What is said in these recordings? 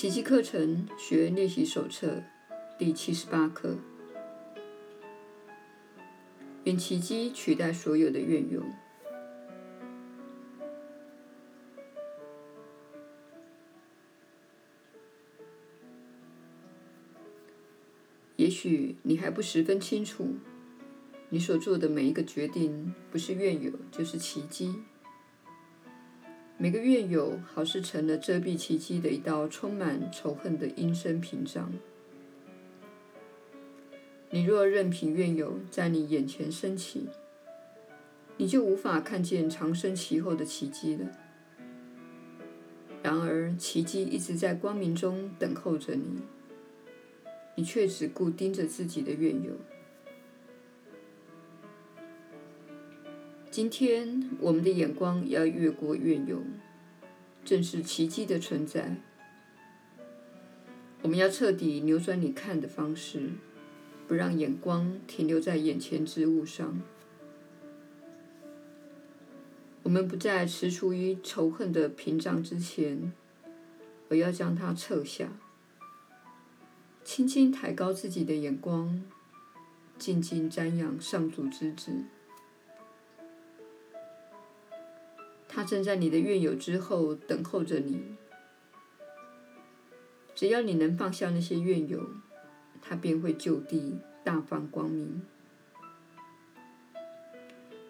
奇迹课程学练习手册第七十八课：愿奇迹取代所有的怨尤。也许你还不十分清楚，你所做的每一个决定，不是怨尤，就是奇迹。每个怨尤，好似成了遮蔽奇迹的一道充满仇恨的阴森屏障。你若任凭怨尤在你眼前升起，你就无法看见藏身其后的奇迹了。然而，奇迹一直在光明中等候着你。你却只顾盯着自己的怨尤。今天，我们的眼光要越过怨尤，正视奇迹的存在。我们要彻底扭转你看的方式，不让眼光停留在眼前之物上。我们不再踟躕于仇恨的屏障之前，而要将它撤下。轻轻抬高自己的眼光，静静瞻仰上主之子。他正在你的怨友之后等候着你。只要你能放下那些怨尤，他便会就地大放光明。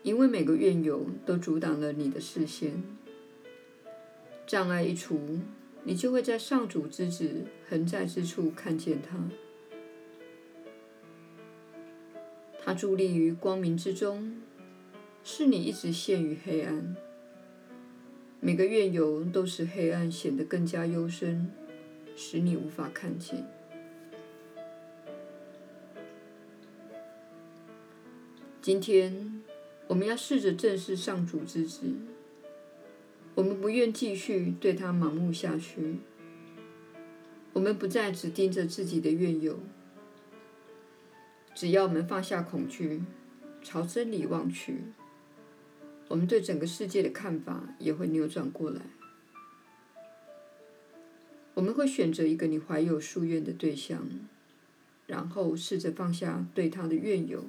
因为每个怨尤都阻挡了你的视线，障碍一除。你就会在上主之子恒在之处看见他。他伫立于光明之中，是你一直陷于黑暗。每个怨尤都使黑暗显得更加幽深，使你无法看见。今天，我们要试着正视上主之子。我们不愿继续对他盲目下去。我们不再只盯着自己的怨尤。只要我们放下恐惧，朝真理望去，我们对整个世界的看法也会扭转过来。我们会选择一个你怀有夙愿的对象，然后试着放下对他的怨尤，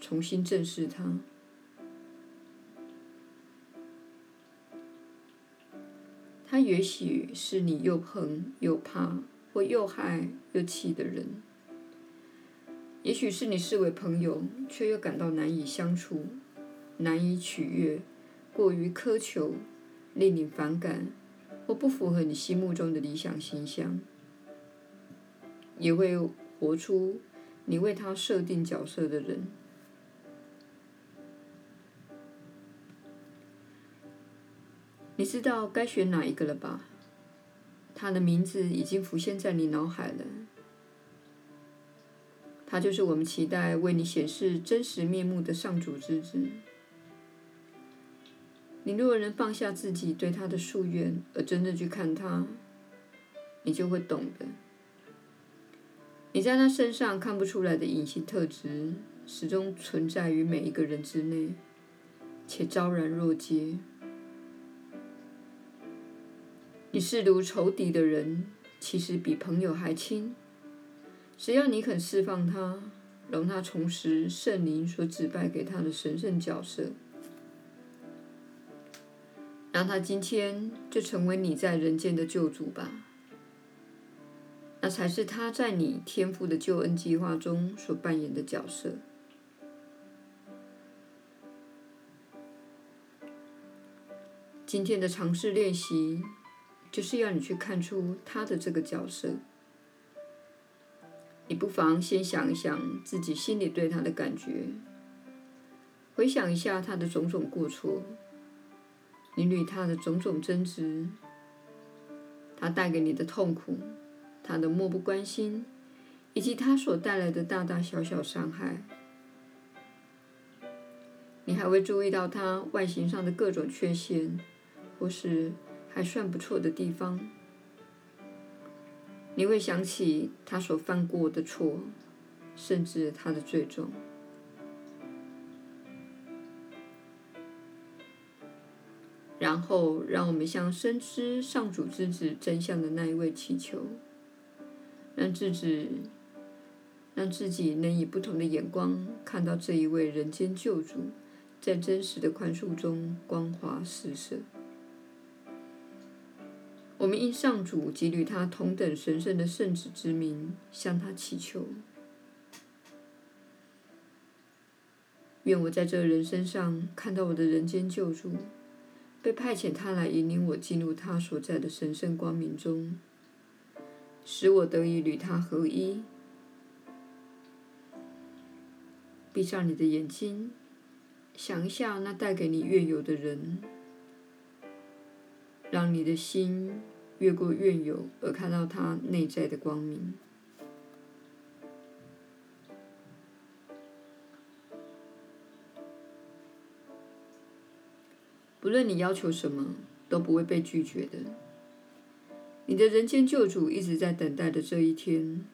重新正视他。他也许是你又恨又怕，或又害又气的人；也许是你视为朋友，却又感到难以相处、难以取悦、过于苛求、令你反感，或不符合你心目中的理想形象；也会活出你为他设定角色的人。你知道该选哪一个了吧？他的名字已经浮现在你脑海了。他就是我们期待为你显示真实面目的上主之子。你若能放下自己对他的夙愿，而真正去看他，你就会懂的。你在他身上看不出来的隐形特质，始终存在于每一个人之内，且昭然若揭。你视如仇敌的人，其实比朋友还亲。只要你肯释放他，容他重拾圣灵所指派给他的神圣角色，让他今天就成为你在人间的救主吧。那才是他在你天赋的救恩计划中所扮演的角色。今天的尝试练习。就是要你去看出他的这个角色。你不妨先想一想自己心里对他的感觉，回想一下他的种种过错，你与他的种种争执，他带给你的痛苦，他的漠不关心，以及他所带来的大大小小伤害。你还会注意到他外形上的各种缺陷，或是还算不错的地方，你会想起他所犯过的错，甚至他的罪状。然后，让我们向深知上主之子真相的那一位祈求，让自己，让自己能以不同的眼光看到这一位人间救主，在真实的宽恕中光华四射。我们因上主给予他同等神圣的圣子之名，向他祈求。愿我在这人身上看到我的人间救主，被派遣他来引领我进入他所在的神圣光明中，使我得以与他合一。闭上你的眼睛，想一下那带给你怨尤的人。让你的心越过怨尤，而看到他内在的光明。不论你要求什么，都不会被拒绝的。你的人间救主一直在等待的这一天，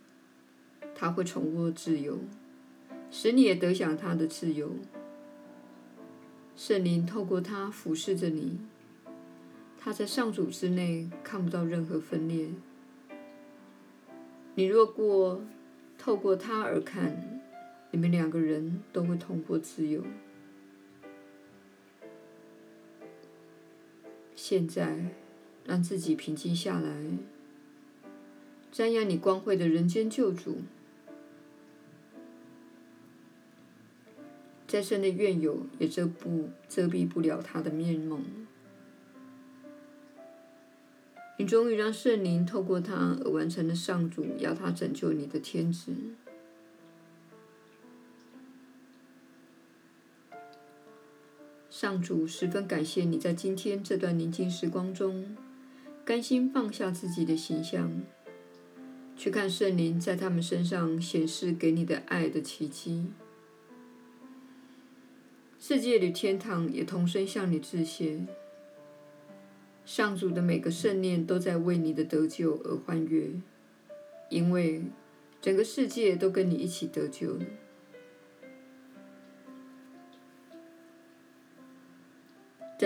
他会重获自由，使你也得享他的自由。圣灵透过他俯视着你。他在上主之内看不到任何分裂。你若过透过他而看，你们两个人都会同获自由。现在，让自己平静下来，瞻仰你光辉的人间救主。再深的怨尤也遮不遮蔽不了他的面目。你终于让圣灵透过他而完成了上主要他拯救你的天职。上主十分感谢你在今天这段宁静时光中，甘心放下自己的形象，去看圣灵在他们身上显示给你的爱的奇迹。世界的天堂也同声向你致谢。上主的每个圣念都在为你的得救而欢悦，因为整个世界都跟你一起得救了。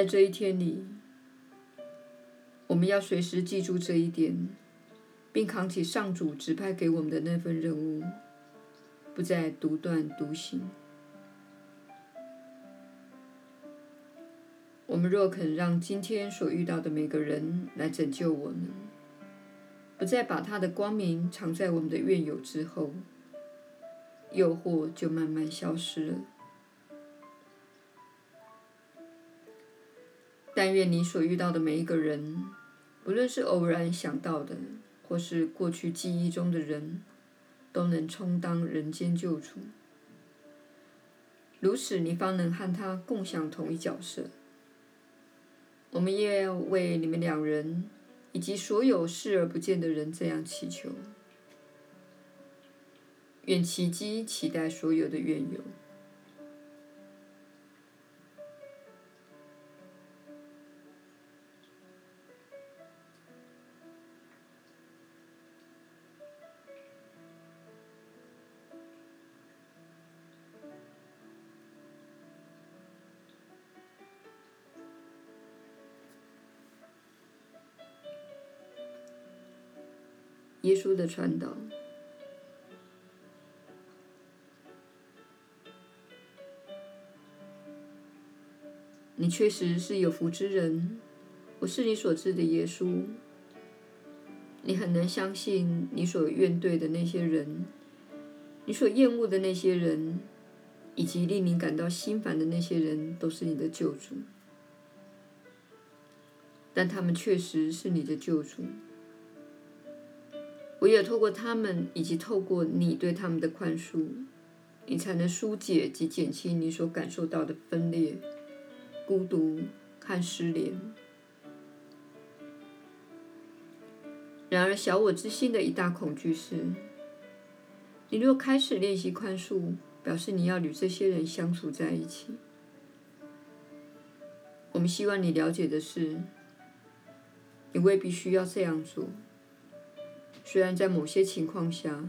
在这一天里，我们要随时记住这一点，并扛起上主指派给我们的那份任务，不再独断独行。我们若肯让今天所遇到的每个人来拯救我们，不再把他的光明藏在我们的怨友之后，诱惑就慢慢消失了。但愿你所遇到的每一个人，不论是偶然想到的，或是过去记忆中的人，都能充当人间救主。如此，你方能和他共享同一角色。我们也要为你们两人以及所有视而不见的人这样祈求。愿奇迹期待所有的怨尤。耶稣的传导，你确实是有福之人。我是你所知的耶稣。你很难相信，你所怨怼的那些人，你所厌恶的那些人，以及令你感到心烦的那些人，都是你的救主。但他们确实是你的救主。唯有透过他们，以及透过你对他们的宽恕，你才能纾解及减轻你所感受到的分裂、孤独和失联。然而，小我之心的一大恐惧是：你若开始练习宽恕，表示你要与这些人相处在一起。我们希望你了解的是，你未必需要这样做。虽然在某些情况下，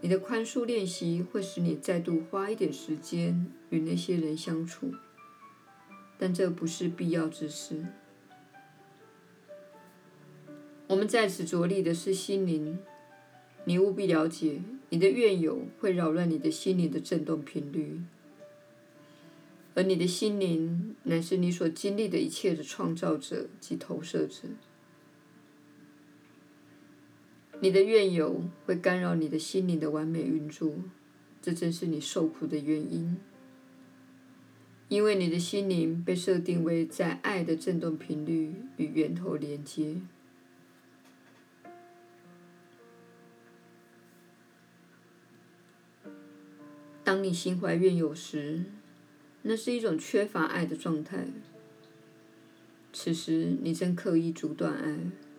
你的宽恕练习会使你再度花一点时间与那些人相处，但这不是必要之事。我们在此着力的是心灵，你务必了解，你的怨尤会扰乱你的心灵的振动频率，而你的心灵乃是你所经历的一切的创造者及投射者。你的怨尤会干扰你的心灵的完美运作，这正是你受苦的原因。因为你的心灵被设定为在爱的振动频率与源头连接。当你心怀怨尤时，那是一种缺乏爱的状态。此时你正刻意阻断爱。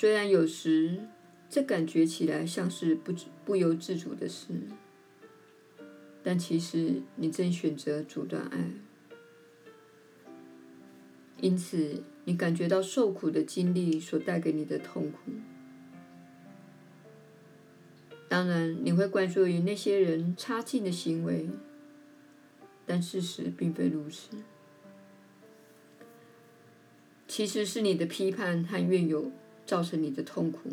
虽然有时这感觉起来像是不不由自主的事，但其实你正选择阻断爱。因此，你感觉到受苦的经历所带给你的痛苦。当然，你会关注于那些人差劲的行为，但事实并非如此。其实是你的批判和怨尤。造成你的痛苦。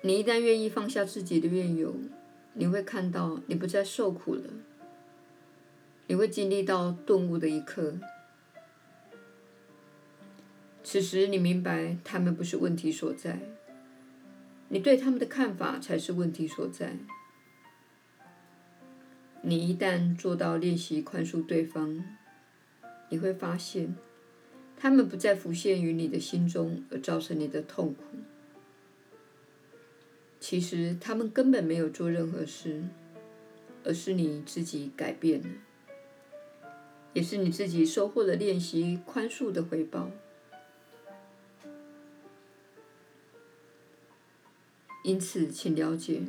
你一旦愿意放下自己的怨尤，你会看到你不再受苦了。你会经历到顿悟的一刻。此时你明白，他们不是问题所在，你对他们的看法才是问题所在。你一旦做到练习宽恕对方。你会发现，他们不再浮现于你的心中，而造成你的痛苦。其实他们根本没有做任何事，而是你自己改变了，也是你自己收获了练习宽恕的回报。因此，请了解，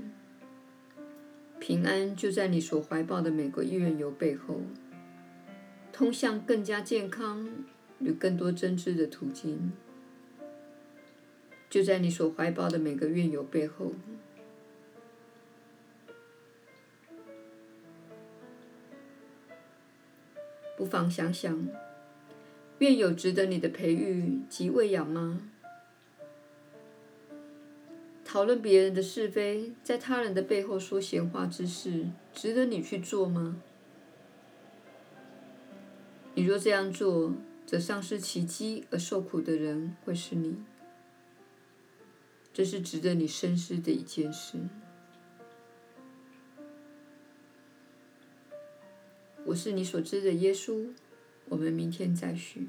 平安就在你所怀抱的每个怨尤背后。通向更加健康与更多真知的途径，就在你所怀抱的每个怨尤背后。不妨想想，怨尤值得你的培育及喂养吗？讨论别人的是非，在他人的背后说闲话之事，值得你去做吗？你若这样做，则丧失奇迹而受苦的人会是你。这是值得你深思的一件事。我是你所知的耶稣，我们明天再叙。